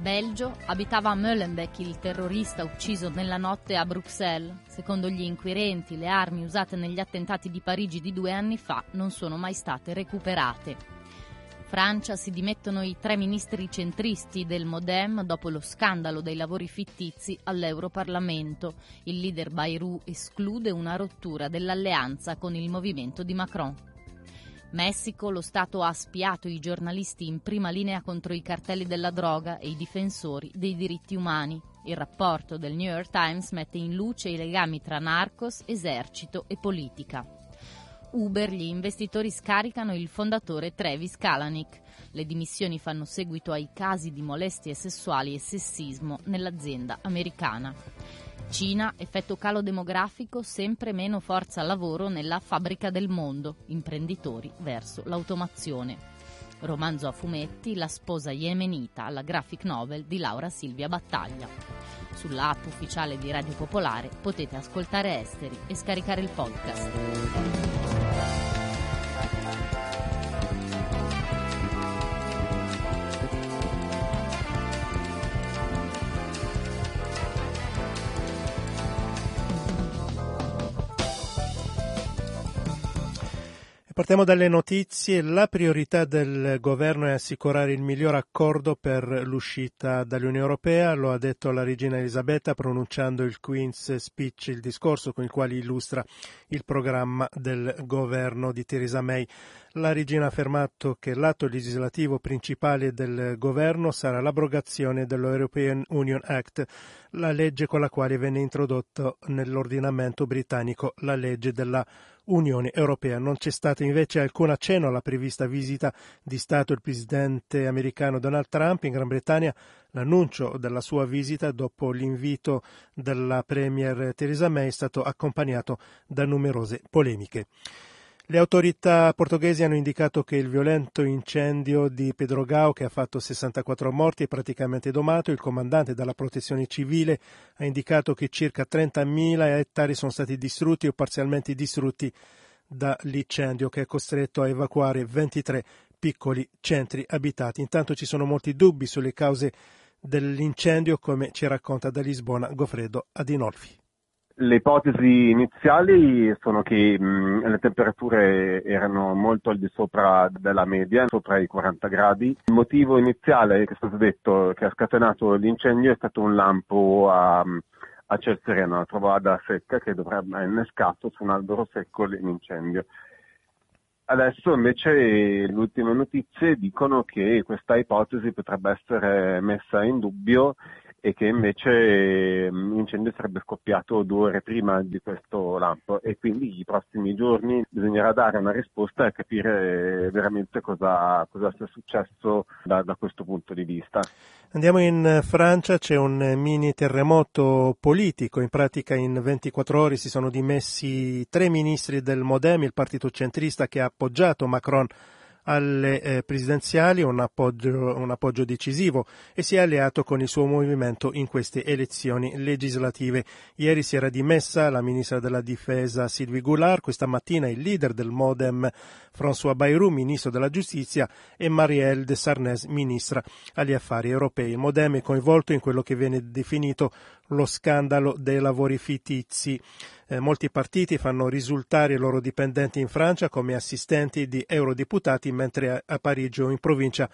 Belgio abitava a Molenbeek il terrorista ucciso nella notte a Bruxelles. Secondo gli inquirenti, le armi usate negli attentati di Parigi di due anni fa non sono mai state recuperate. Francia si dimettono i tre ministri centristi del Modem dopo lo scandalo dei lavori fittizi all'Europarlamento. Il leader Bayrou esclude una rottura dell'alleanza con il movimento di Macron. Messico, lo Stato ha spiato i giornalisti in prima linea contro i cartelli della droga e i difensori dei diritti umani. Il rapporto del New York Times mette in luce i legami tra narcos, esercito e politica. Uber, gli investitori scaricano il fondatore Travis Kalanick. Le dimissioni fanno seguito ai casi di molestie sessuali e sessismo nell'azienda americana. Cina, effetto calo demografico, sempre meno forza lavoro nella fabbrica del mondo, imprenditori verso l'automazione. Romanzo a fumetti, La sposa yemenita, la graphic novel di Laura Silvia Battaglia. Sull'app ufficiale di Radio Popolare potete ascoltare Esteri e scaricare il podcast. Partiamo dalle notizie. La priorità del governo è assicurare il miglior accordo per l'uscita dall'Unione Europea, lo ha detto la regina Elisabetta pronunciando il Queen's Speech, il discorso con il quale illustra il programma del governo di Theresa May. La regina ha affermato che l'atto legislativo principale del governo sarà l'abrogazione dell'European Union Act, la legge con la quale venne introdotto nell'ordinamento britannico la legge della Unione Europea. Non c'è stato invece alcun accenno alla prevista visita di Stato del presidente americano Donald Trump in Gran Bretagna. L'annuncio della sua visita dopo l'invito della Premier Theresa May è stato accompagnato da numerose polemiche. Le autorità portoghesi hanno indicato che il violento incendio di Pedrogao, che ha fatto 64 morti, è praticamente domato. Il comandante della protezione civile ha indicato che circa 30.000 ettari sono stati distrutti o parzialmente distrutti dall'incendio che è costretto a evacuare 23 piccoli centri abitati. Intanto ci sono molti dubbi sulle cause dell'incendio, come ci racconta da Lisbona Goffredo Adinolfi. Le ipotesi iniziali sono che mh, le temperature erano molto al di sopra della media, sopra i 40 gradi. Il motivo iniziale che è stato detto che ha scatenato l'incendio è stato un lampo a, a ciel sereno, trovata secca che dovrebbe ha innescato su un albero secco l'incendio. Adesso invece le ultime notizie dicono che questa ipotesi potrebbe essere messa in dubbio e che invece l'incendio sarebbe scoppiato due ore prima di questo lampo e quindi i prossimi giorni bisognerà dare una risposta e capire veramente cosa, cosa sia successo da, da questo punto di vista. Andiamo in Francia, c'è un mini terremoto politico, in pratica in 24 ore si sono dimessi tre ministri del Modem, il partito centrista che ha appoggiato Macron alle eh, presidenziali un appoggio, un appoggio, decisivo e si è alleato con il suo movimento in queste elezioni legislative. Ieri si era dimessa la ministra della difesa Sylvie Goulard, questa mattina il leader del Modem François Bayrou, ministro della giustizia, e Marielle de Sarnez, ministra agli affari europei. Il Modem è coinvolto in quello che viene definito lo scandalo dei lavori fittizi. Eh, molti partiti fanno risultare i loro dipendenti in Francia come assistenti di eurodeputati, mentre a, a Parigi o in provincia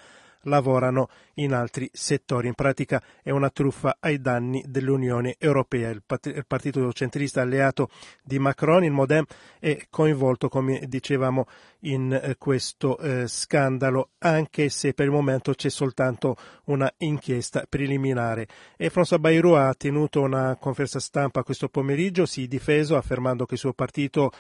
lavorano in altri settori. In pratica è una truffa ai danni dell'Unione Europea. Il, partito centrista alleato di Macron, il Modem, è coinvolto, come dicevamo, in eh, questo eh, scandalo, anche se per il momento c'è soltanto una inchiesta preliminare. E François Bayrou ha tenuto una conferenza stampa questo pomeriggio, si è difeso affermando che il suo partito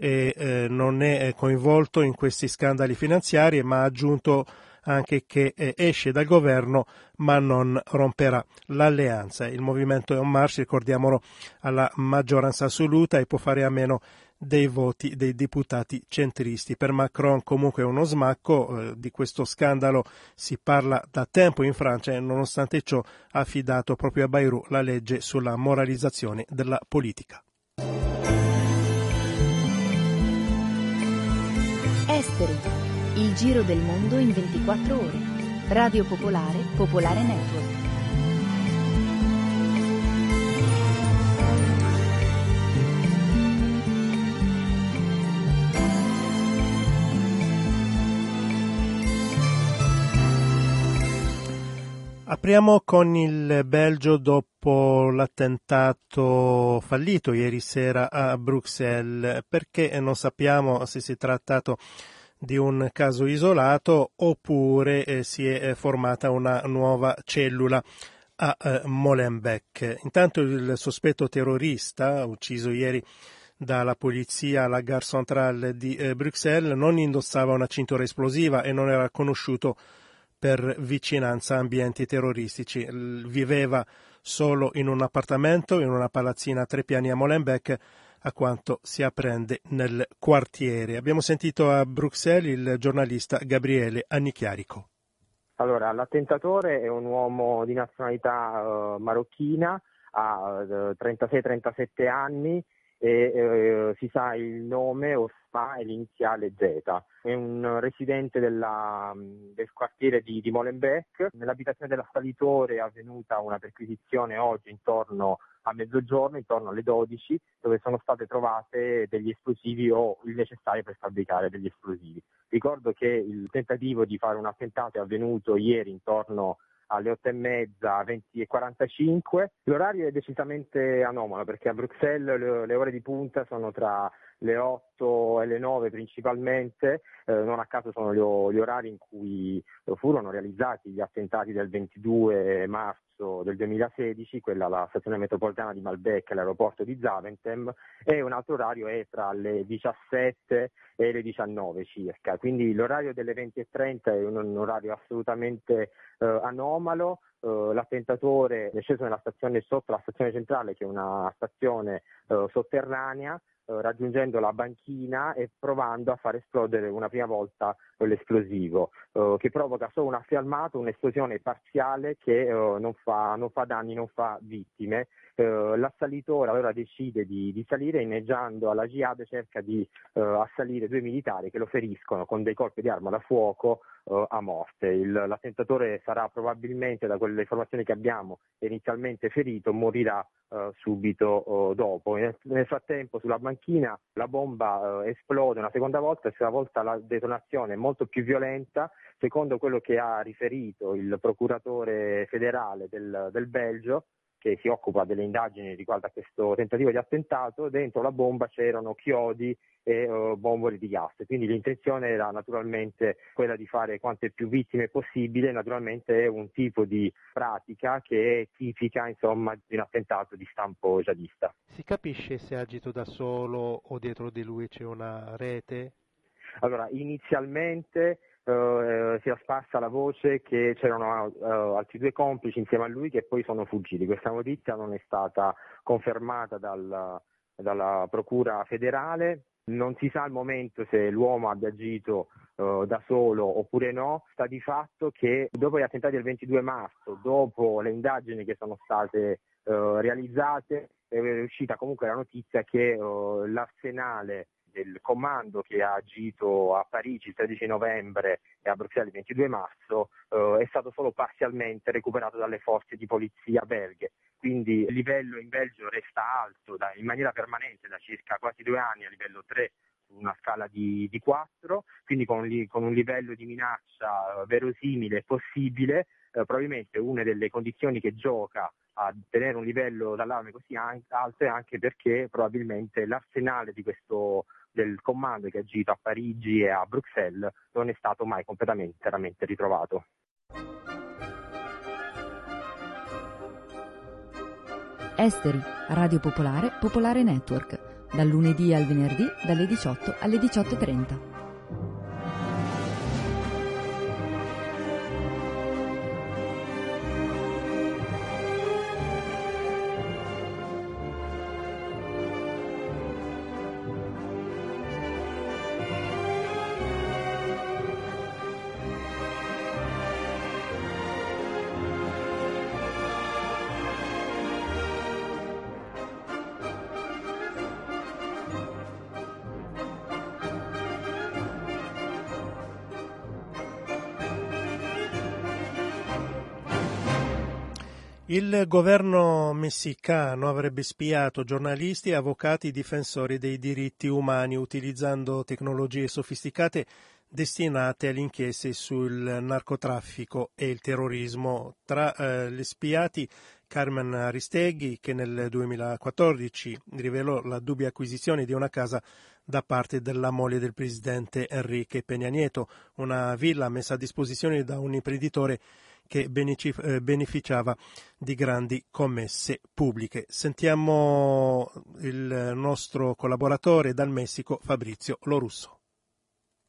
eh, eh, non è coinvolto in questi scandali finanziari, ma ha aggiunto anche che eh, esce dal governo ma non romperà l'alleanza. Il movimento En Marche, ricordiamolo, ha la maggioranza assoluta e può fare a meno dei voti dei deputati centristi. Per Macron comunque è uno smacco, eh, di questo scandalo si parla da tempo in Francia e nonostante ciò ha affidato proprio a Bayrou la legge sulla moralizzazione della politica. Esteri, il giro del mondo in 24 ore. Radio Popolare, Popolare Network. Apriamo con il Belgio dopo l'attentato fallito ieri sera a Bruxelles, perché non sappiamo se si è trattato un caso isolato oppure eh, si è formata una nuova cellula a eh, Molenbeek. Intanto il sospetto terrorista ucciso ieri dalla polizia alla Gare Centrale di eh, Bruxelles non indossava una cintura esplosiva e non era conosciuto per vicinanza a ambienti terroristici. Viveva solo in un appartamento, in una palazzina a tre piani a Molenbeek, a quanto si apprende nel quartiere. Abbiamo sentito a Bruxelles il giornalista Gabriele Annichiarico. Allora, l'attentatore è un uomo di nazionalità uh, marocchina, ha uh, eh, 36-37 anni e uh, si sa il nome, Osma, e l'iniziale Z è un residente della, del quartiere di, di Molenbeek. Nell'abitazione della Salitore è avvenuta una perquisizione oggi intorno a mezzogiorno, intorno alle 12, dove sono state trovate degli esplosivi o il necessario per fabbricare degli esplosivi. Ricordo che il tentativo di fare un attentato è avvenuto ieri intorno alle 8 e mezza, 20 e 45. L'orario è decisamente anomalo perché a Bruxelles le, ore di punta sono tra le 8 e le 9 principalmente, eh, non a caso sono gli, gli, orari in cui furono realizzati gli attentati del 22 marzo del 2016, quella alla stazione metropolitana di Malbec e l'aeroporto di Zaventem, e un altro orario è tra le 17 e le 19 circa, quindi l'orario delle 20.30 è un, un orario assolutamente eh, anomalo, Uh, l'attentatore è sceso nella stazione sotto la stazione centrale, che è una stazione uh, sotterranea, raggiungendo la banchina e provando a far esplodere una prima volta l'esplosivo, che provoca solo un affiammato, un'esplosione parziale che non fa, non, fa, danni, non fa vittime. l'assalitore allora decide di, di, salire, inneggiando alla Jihad cerca di assalire due militari che lo feriscono con dei colpi di arma da fuoco uh, a morte. Il, l'attentatore sarà probabilmente, da quelle informazioni che abbiamo, inizialmente ferito, morirà subito uh, dopo. Nel, nel, frattempo sulla banchina la bomba esplode una seconda volta e stavolta la detonazione è molto più violenta. Secondo quello che ha riferito il procuratore federale del, del Belgio, che si occupa delle indagini riguardo a questo tentativo di attentato, dentro la bomba c'erano chiodi e uh, bombole di gas. Quindi l'intenzione era naturalmente quella di fare quante più vittime possibile, naturalmente è un tipo di pratica che è tipica insomma, di un attentato di stampo jihadista. Si capisce se è agito da solo o dietro di lui c'è una rete? Allora, inizialmente Uh, si è sparsa la voce che c'erano uh, altri due complici insieme a lui che poi sono fuggiti. Questa notizia non è stata confermata dal, dalla Procura federale. Non si sa al momento se l'uomo abbia agito uh, da solo oppure no. Sta di fatto che dopo gli attentati del 22 marzo, dopo le indagini che sono state realizzate, è uscita comunque la notizia che l'arsenale del comando che ha agito a Parigi il 13 novembre e a Bruxelles il 22 marzo eh, è stato solo parzialmente recuperato dalle forze di polizia belghe. Quindi il livello in Belgio resta alto da, in maniera permanente da circa quasi due anni a livello 3 su una scala di, di 4, quindi con, con, un livello di minaccia eh, verosimile e possibile. Eh, probabilmente una delle condizioni che gioca a tenere un livello d'allarme così alto è anche perché probabilmente l'arsenale di questo del comando che ha agito a Parigi e a Bruxelles non è stato mai completamente ritrovato. Esteri, Radio Popolare, Popolare Network, dal lunedì al venerdì dalle 18 alle 18.30. Il governo messicano avrebbe spiato giornalisti, avvocati e difensori dei diritti umani utilizzando tecnologie sofisticate destinate alle inchieste sul narcotraffico e il terrorismo. Tra eh, gli spiati Carmen Aristeghi che nel 2014 rivelò la dubbia acquisizione di una casa da parte della moglie del presidente Enrique Peña Nieto, una villa messa a disposizione da un imprenditore che eh, beneficiava di grandi commesse pubbliche. Sentiamo il nostro collaboratore dal Messico, Fabrizio Lorusso.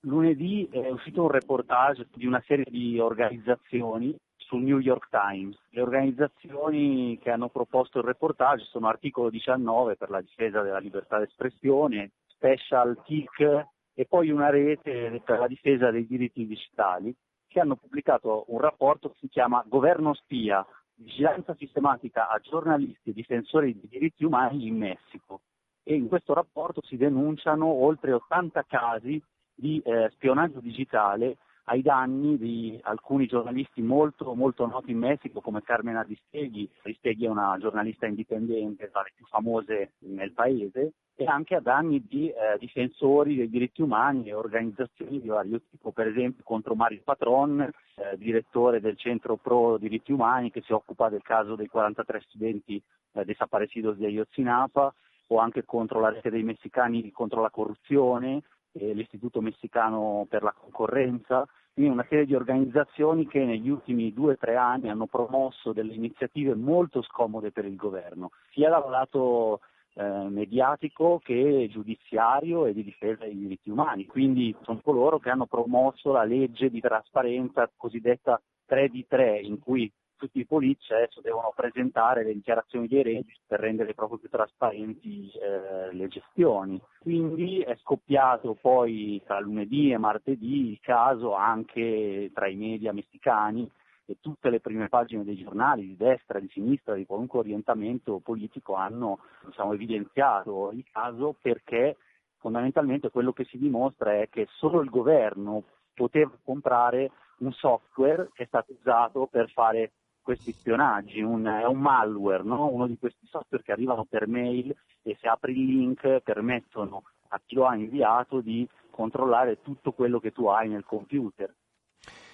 Lunedì è uscito un reportage di una serie di organizzazioni sul New York Times. Le organizzazioni che hanno proposto il reportage sono Articolo 19 per la difesa della libertà d'espressione, Special TIC e poi una rete per la difesa dei diritti digitali che hanno pubblicato un rapporto che si chiama Governo spia, vigilanza sistematica a giornalisti e difensori dei diritti umani in Messico. E in questo rapporto si denunciano oltre 80 casi di eh, spionaggio digitale ai danni di alcuni giornalisti molto, molto noti in Messico come Carmen Aristegui. Aristegui è una giornalista indipendente, tra le più famose nel paese, e anche a danni di eh, difensori dei diritti umani e organizzazioni di vario tipo, per esempio contro Mario Patron, eh, direttore del Centro Pro Diritti Umani che si occupa del caso dei 43 studenti eh, desaparecidos di Ayotzinapa, o anche contro la rete dei messicani contro la corruzione, eh, l'Istituto Messicano per la Concorrenza, quindi una serie di organizzazioni che negli ultimi due o tre anni hanno promosso delle iniziative molto scomode per il governo, sia dal lato eh, mediatico che giudiziario e di difesa dei diritti umani. Quindi sono coloro che hanno promosso la legge di trasparenza cosiddetta 3 di 3, in cui tutti i politici adesso devono presentare le dichiarazioni dei redditi per rendere proprio più trasparenti eh, le gestioni. Quindi è scoppiato poi tra lunedì e martedì il caso anche tra i media messicani e tutte le prime pagine dei giornali di destra, di sinistra, di qualunque orientamento politico hanno diciamo, evidenziato il caso perché fondamentalmente quello che si dimostra è che solo il governo poteva comprare un software che è stato usato per fare questi spionaggi, un, è un malware, no? uno di questi software che arrivano per mail e se apri il link permettono a chi lo ha inviato di controllare tutto quello che tu hai nel computer.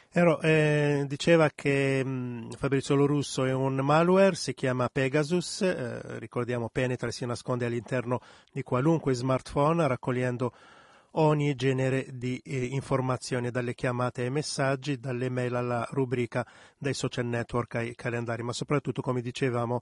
Ero, eh, diceva che mh, mm, Fabrizio Lorusso è un malware, si chiama Pegasus, eh, ricordiamo penetra e si nasconde all'interno di qualunque smartphone raccogliendo ogni genere di eh, informazioni, dalle chiamate ai messaggi, dalle mail alla rubrica, dai social network ai calendari, ma soprattutto, come dicevamo,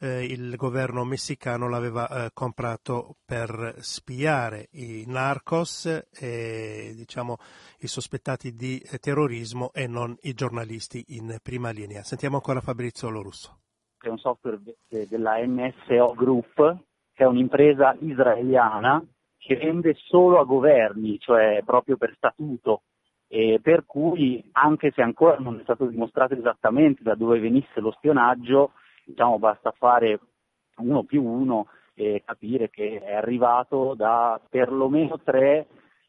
eh, il governo messicano l'aveva eh, comprato per spiare i narcos e diciamo, i sospettati di terrorismo e non i giornalisti in prima linea. Sentiamo ancora Fabrizio Lorusso. È un software della NSO Group, che è un'impresa israeliana che vende solo a governi, cioè proprio per statuto, e per cui anche se ancora non è stato dimostrato esattamente da dove venisse lo spionaggio, diciamo basta fare uno più uno e capire che è arrivato da perlomeno tre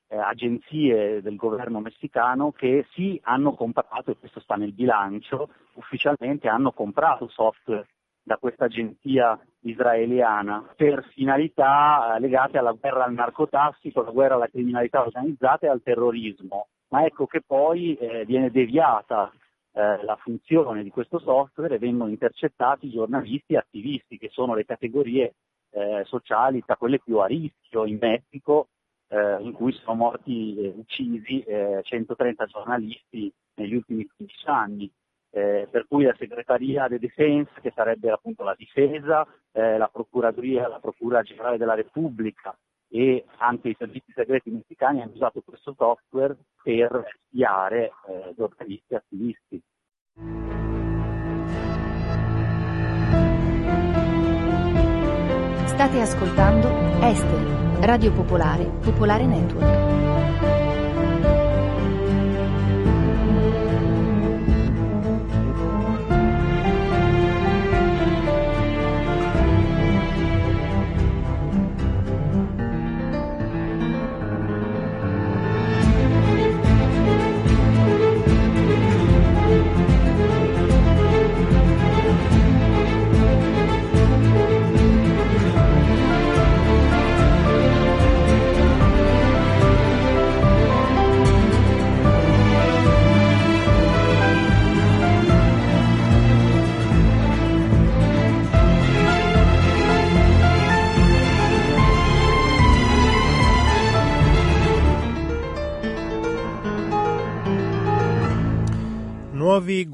eh, agenzie del governo messicano che sì hanno comprato, e questo sta nel bilancio, ufficialmente hanno comprato software da questa agenzia israeliana per finalità eh, legate alla guerra al narcotraffico, alla guerra alla criminalità organizzata e al terrorismo. Ma ecco che poi eh, viene deviata eh, la funzione di questo software e vengono intercettati giornalisti e attivisti, che sono le categorie eh, sociali tra quelle più a rischio in Messico, eh, in cui sono morti e uccisi 130 eh, giornalisti negli ultimi 15 anni eh, per cui la segreteria di Defense, che sarebbe appunto la difesa, eh, la procuraduria, la procura generale della Repubblica e anche i servizi segreti messicani hanno usato questo software per spiare eh, giornalisti e attivisti. State ascoltando Esteri, Radio Popolare, Popolare Network.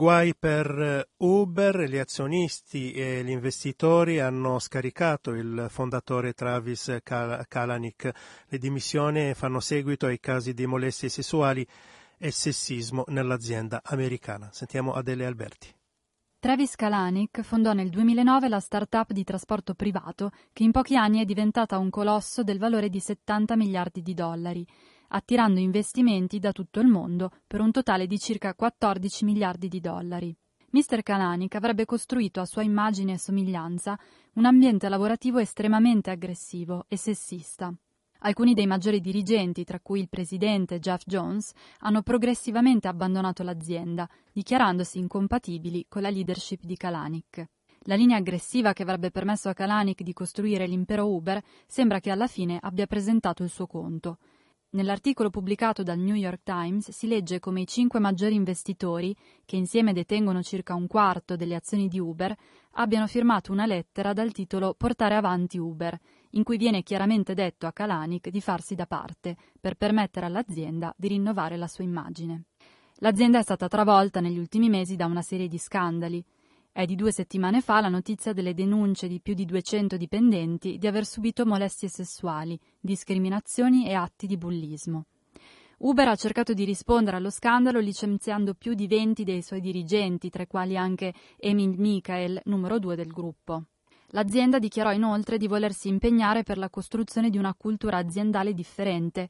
Guai per Uber, gli azionisti e gli investitori hanno scaricato il fondatore Travis Kalanick. Le dimissioni fanno seguito ai casi di molestie sessuali e sessismo nell'azienda americana. Sentiamo Adele Alberti. Travis Kalanick fondò nel 2009 la start-up di trasporto privato che in pochi anni è diventata un colosso del valore di 70 miliardi di dollari attirando investimenti da tutto il mondo per un totale di circa 14 miliardi di dollari. Mr. Kalanick avrebbe costruito a sua immagine e somiglianza un ambiente lavorativo estremamente aggressivo e sessista. Alcuni dei maggiori dirigenti, tra cui il presidente Jeff Jones, hanno progressivamente abbandonato l'azienda, dichiarandosi incompatibili con la leadership di Kalanick. La linea aggressiva che avrebbe permesso a Kalanick di costruire l'impero Uber sembra che alla fine abbia presentato il suo conto. Nell'articolo pubblicato dal New York Times si legge come i cinque maggiori investitori, che insieme detengono circa un quarto delle azioni di Uber, abbiano firmato una lettera dal titolo Portare avanti Uber, in cui viene chiaramente detto a Kalanick di farsi da parte per permettere all'azienda di rinnovare la sua immagine. L'azienda è stata travolta negli ultimi mesi da una serie di scandali. È di due settimane fa la notizia delle denunce di più di 200 dipendenti di aver subito molestie sessuali, discriminazioni e atti di bullismo. Uber ha cercato di rispondere allo scandalo licenziando più di 20 dei suoi dirigenti, tra i quali anche Emil Michael, numero 2 del gruppo. L'azienda dichiarò inoltre di volersi impegnare per la costruzione di una cultura aziendale differente,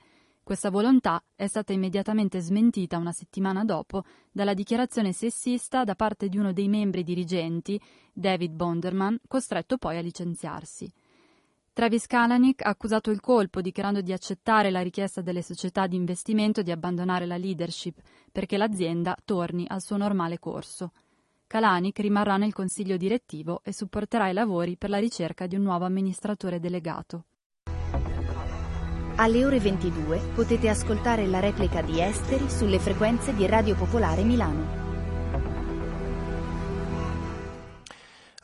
questa volontà è stata immediatamente smentita una settimana dopo dalla dichiarazione sessista da parte di uno dei membri dirigenti, David Bonderman, costretto poi a licenziarsi. Travis Kalanick ha accusato il colpo dichiarando di accettare la richiesta delle società di investimento di abbandonare la leadership perché l'azienda torni al suo normale corso. Kalanick rimarrà nel consiglio direttivo e supporterà i lavori per la ricerca di un nuovo amministratore delegato. Alle ore 22 potete ascoltare la replica di Esteri sulle frequenze di Radio Popolare Milano.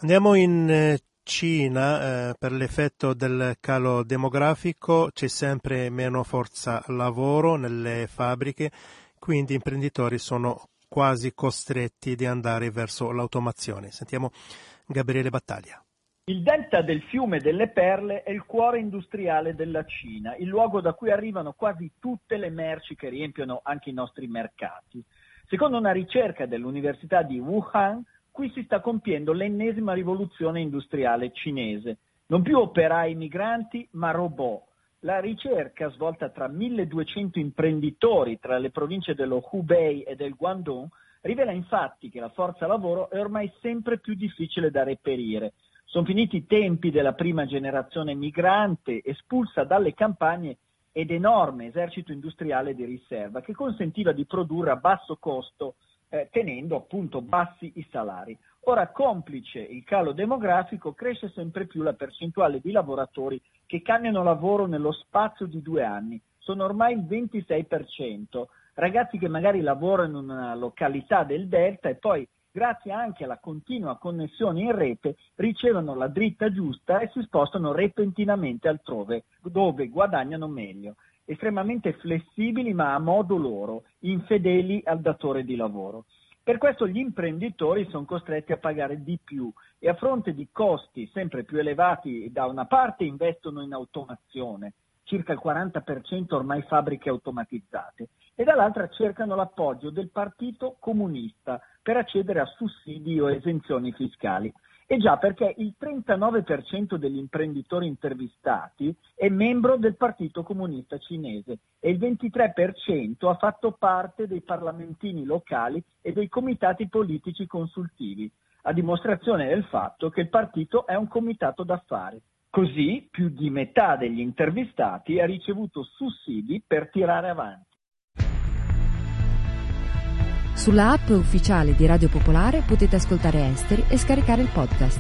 Andiamo in eh, Cina, eh, per l'effetto del calo demografico c'è sempre meno forza lavoro nelle fabbriche, quindi i imprenditori sono quasi costretti di andare verso l'automazione. Sentiamo Gabriele Battaglia. Il delta del fiume delle Perle è il cuore industriale della Cina, il luogo da cui arrivano quasi tutte le merci che riempiono anche i nostri mercati. Secondo una ricerca dell'Università di Wuhan, qui si sta compiendo l'ennesima rivoluzione industriale cinese. Non più operai migranti, ma robot. La ricerca, svolta tra 1200 imprenditori tra le province dello Hubei e del Guangdong, rivela infatti che la forza lavoro è ormai sempre più difficile da reperire sono finiti i tempi della prima generazione migrante espulsa dalle campagne ed enorme esercito industriale di riserva che consentiva di produrre a basso costo eh, tenendo appunto bassi i salari. Ora, complice il calo demografico, cresce sempre più la percentuale di lavoratori che cambiano lavoro nello spazio di due anni. Sono ormai il 26%. Ragazzi che magari lavorano in una località del Delta e poi grazie anche alla continua connessione in rete, ricevono la dritta giusta e si spostano repentinamente altrove, dove guadagnano meglio. Estremamente flessibili ma a modo loro, infedeli al datore di lavoro. Per questo gli imprenditori sono costretti a pagare di più e a fronte di costi sempre più elevati da una parte investono in automazione, circa il 40% ormai fabbriche automatizzate, e dall'altra cercano l'appoggio del Partito Comunista per accedere a sussidi o esenzioni fiscali. E già perché il 39% degli imprenditori intervistati è membro del Partito Comunista Cinese e il 23% ha fatto parte dei parlamentini locali e dei comitati politici consultivi, a dimostrazione del fatto che il partito è un comitato d'affari. Così più di metà degli intervistati ha ricevuto sussidi per tirare avanti. Sulla app ufficiale di Radio Popolare potete ascoltare Esteri e scaricare il podcast.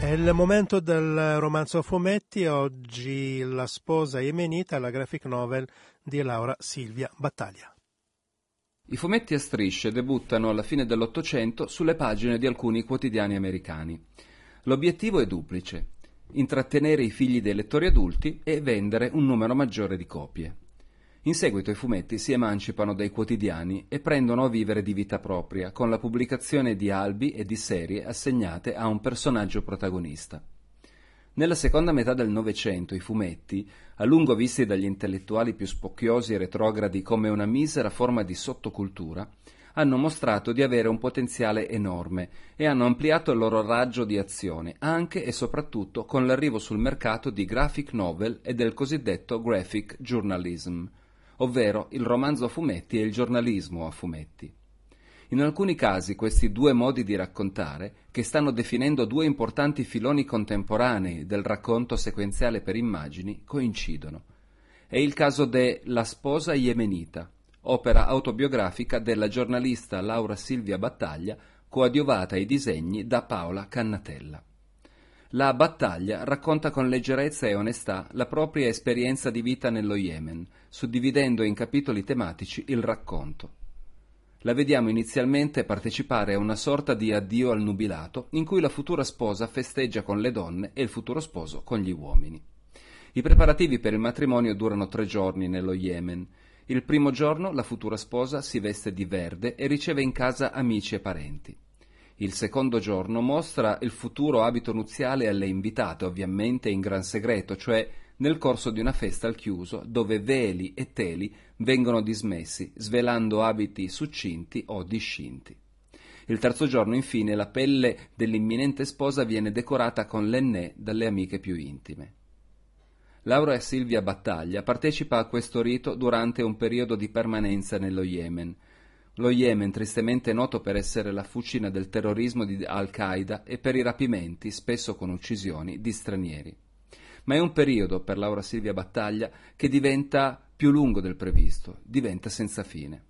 È il momento del romanzo a fumetti, oggi La sposa yemenita, la graphic novel di Laura Silvia Battaglia. I fumetti a strisce debuttano alla fine dell'Ottocento sulle pagine di alcuni quotidiani americani. L'obiettivo è duplice intrattenere i figli dei lettori adulti e vendere un numero maggiore di copie. In seguito i fumetti si emancipano dai quotidiani e prendono a vivere di vita propria, con la pubblicazione di albi e di serie assegnate a un personaggio protagonista. Nella seconda metà del Novecento i fumetti, a lungo visti dagli intellettuali più spocchiosi e retrogradi come una misera forma di sottocultura, hanno mostrato di avere un potenziale enorme e hanno ampliato il loro raggio di azione, anche e soprattutto con l'arrivo sul mercato di graphic novel e del cosiddetto graphic journalism, ovvero il romanzo a fumetti e il giornalismo a fumetti. In alcuni casi questi due modi di raccontare, che stanno definendo due importanti filoni contemporanei del racconto sequenziale per immagini, coincidono. È il caso de La sposa yemenita, opera autobiografica della giornalista Laura Silvia Battaglia, coadiuvata ai disegni da Paola Cannatella. La Battaglia racconta con leggerezza e onestà la propria esperienza di vita nello Yemen, suddividendo in capitoli tematici il racconto. La vediamo inizialmente partecipare a una sorta di addio al nubilato, in cui la futura sposa festeggia con le donne e il futuro sposo con gli uomini. I preparativi per il matrimonio durano tre giorni nello Yemen. Il primo giorno la futura sposa si veste di verde e riceve in casa amici e parenti. Il secondo giorno mostra il futuro abito nuziale alle invitate, ovviamente in gran segreto, cioè nel corso di una festa al chiuso, dove veli e teli vengono dismessi, svelando abiti succinti o discinti. Il terzo giorno, infine, la pelle dell'imminente sposa viene decorata con l'ennè dalle amiche più intime. Laura e Silvia Battaglia partecipa a questo rito durante un periodo di permanenza nello Yemen, lo Yemen, tristemente noto per essere la fucina del terrorismo di Al-Qaeda e per i rapimenti, spesso con uccisioni, di stranieri. Ma è un periodo, per Laura Silvia Battaglia, che diventa più lungo del previsto, diventa senza fine.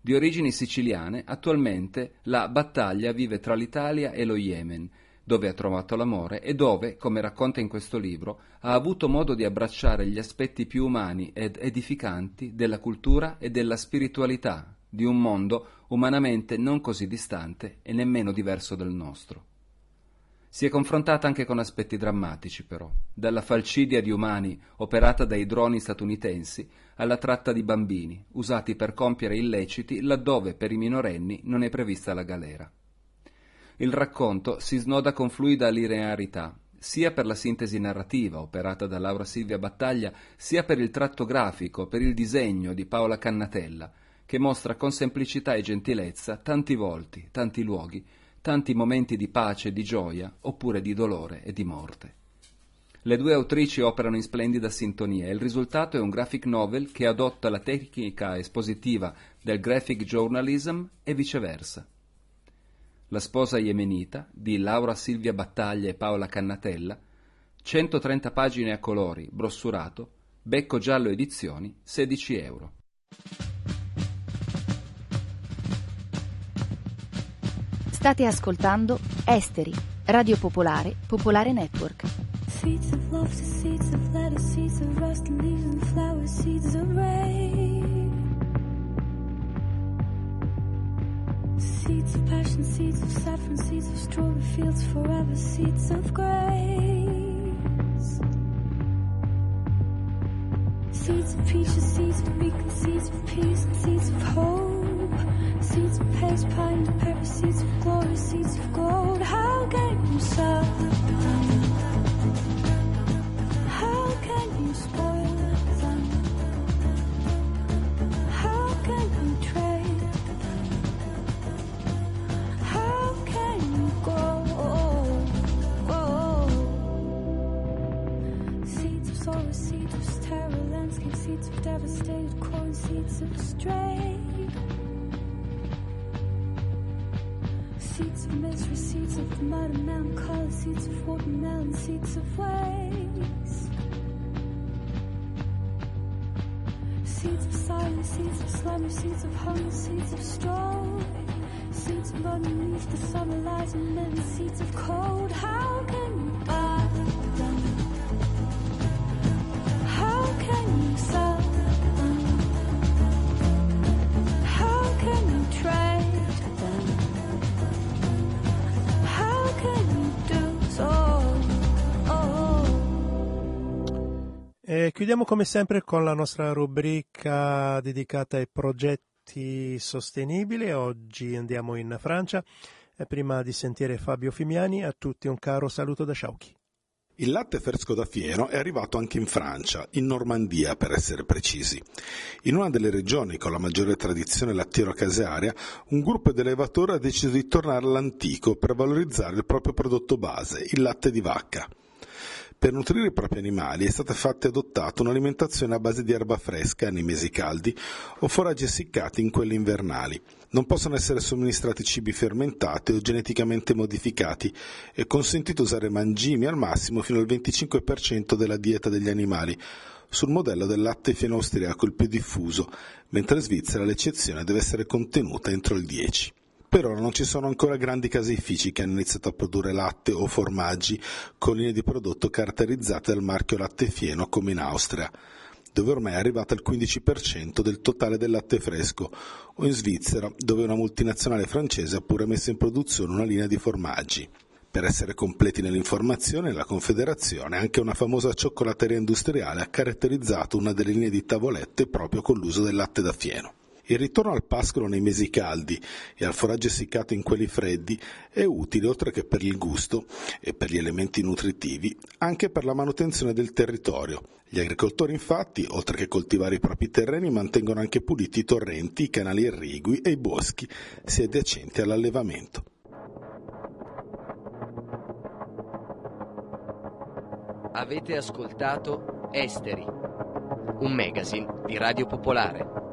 Di origini siciliane, attualmente la Battaglia vive tra l'Italia e lo Yemen, dove ha trovato l'amore e dove, come racconta in questo libro, ha avuto modo di abbracciare gli aspetti più umani ed edificanti della cultura e della spiritualità di un mondo umanamente non così distante e nemmeno diverso dal nostro. Si è confrontata anche con aspetti drammatici, però, dalla falcidia di umani operata dai droni statunitensi alla tratta di bambini, usati per compiere illeciti laddove per i minorenni non è prevista la galera. Il racconto si snoda con fluida linearità, sia per la sintesi narrativa operata da Laura Silvia Battaglia, sia per il tratto grafico, per il disegno di Paola Cannatella, che mostra con semplicità e gentilezza tanti volti, tanti luoghi, tanti momenti di pace e di gioia, oppure di dolore e di morte. Le due autrici operano in splendida sintonia e il risultato è un graphic novel che adotta la tecnica espositiva del graphic journalism e viceversa. La sposa yemenita di Laura Silvia Battaglia e Paola Cannatella, 130 pagine a colori, brossurato, Becco Giallo Edizioni, 16 euro. State ascoltando Esteri, Radio Popolare, Popolare Network. Seeds of love to seeds of lettuce, seeds of rust and leaves and flowers, seeds of rain. Seeds of passion, seeds of saffron, seeds of strawberry fields forever, seeds of grace. Seeds of peaches, seeds of weakness, seeds of peace, and seeds of hope. Seeds of paste, pine, and pepper, seeds of glory, seeds of gold. How sorrow, seeds of terror, landscape, seeds of devastated corn, seeds of stray. Seeds of misery, seeds of mud and melancholy, seeds of watermelon, seeds of waste. Seeds of silence, seeds of slumber, seeds of hunger, seeds of storm. Seeds of underneath the summer light and then seeds of cold. How E chiudiamo come sempre con la nostra rubrica dedicata ai progetti sostenibili. Oggi andiamo in Francia e prima di sentire Fabio Fimiani a tutti un caro saluto da Sciauchi. Il latte fresco da fieno è arrivato anche in Francia, in Normandia per essere precisi. In una delle regioni con la maggiore tradizione lattiero-casearia, un gruppo di allevatori ha deciso di tornare all'antico per valorizzare il proprio prodotto base, il latte di vacca. Per nutrire i propri animali è stata fatta e adottata un'alimentazione a base di erba fresca nei mesi caldi o foraggi essiccati in quelli invernali. Non possono essere somministrati cibi fermentati o geneticamente modificati e consentito usare mangimi al massimo fino al 25% della dieta degli animali, sul modello del latte fieno austriaco il più diffuso, mentre in Svizzera l'eccezione deve essere contenuta entro il 10%. Per ora non ci sono ancora grandi caseifici che hanno iniziato a produrre latte o formaggi con linee di prodotto caratterizzate dal marchio latte fieno come in Austria, dove ormai è arrivata al 15% del totale del latte fresco, o in Svizzera, dove una multinazionale francese ha pure messo in produzione una linea di formaggi. Per essere completi nell'informazione, la Confederazione, anche una famosa cioccolateria industriale, ha caratterizzato una delle linee di tavolette proprio con l'uso del latte da fieno. Il ritorno al pascolo nei mesi caldi e al foraggio essiccato in quelli freddi è utile oltre che per il gusto e per gli elementi nutritivi, anche per la manutenzione del territorio. Gli agricoltori infatti, oltre che coltivare i propri terreni, mantengono anche puliti i torrenti, i canali irrigui e i boschi, sia adiacenti all'allevamento. Avete ascoltato Esteri, un magazine di Radio Popolare.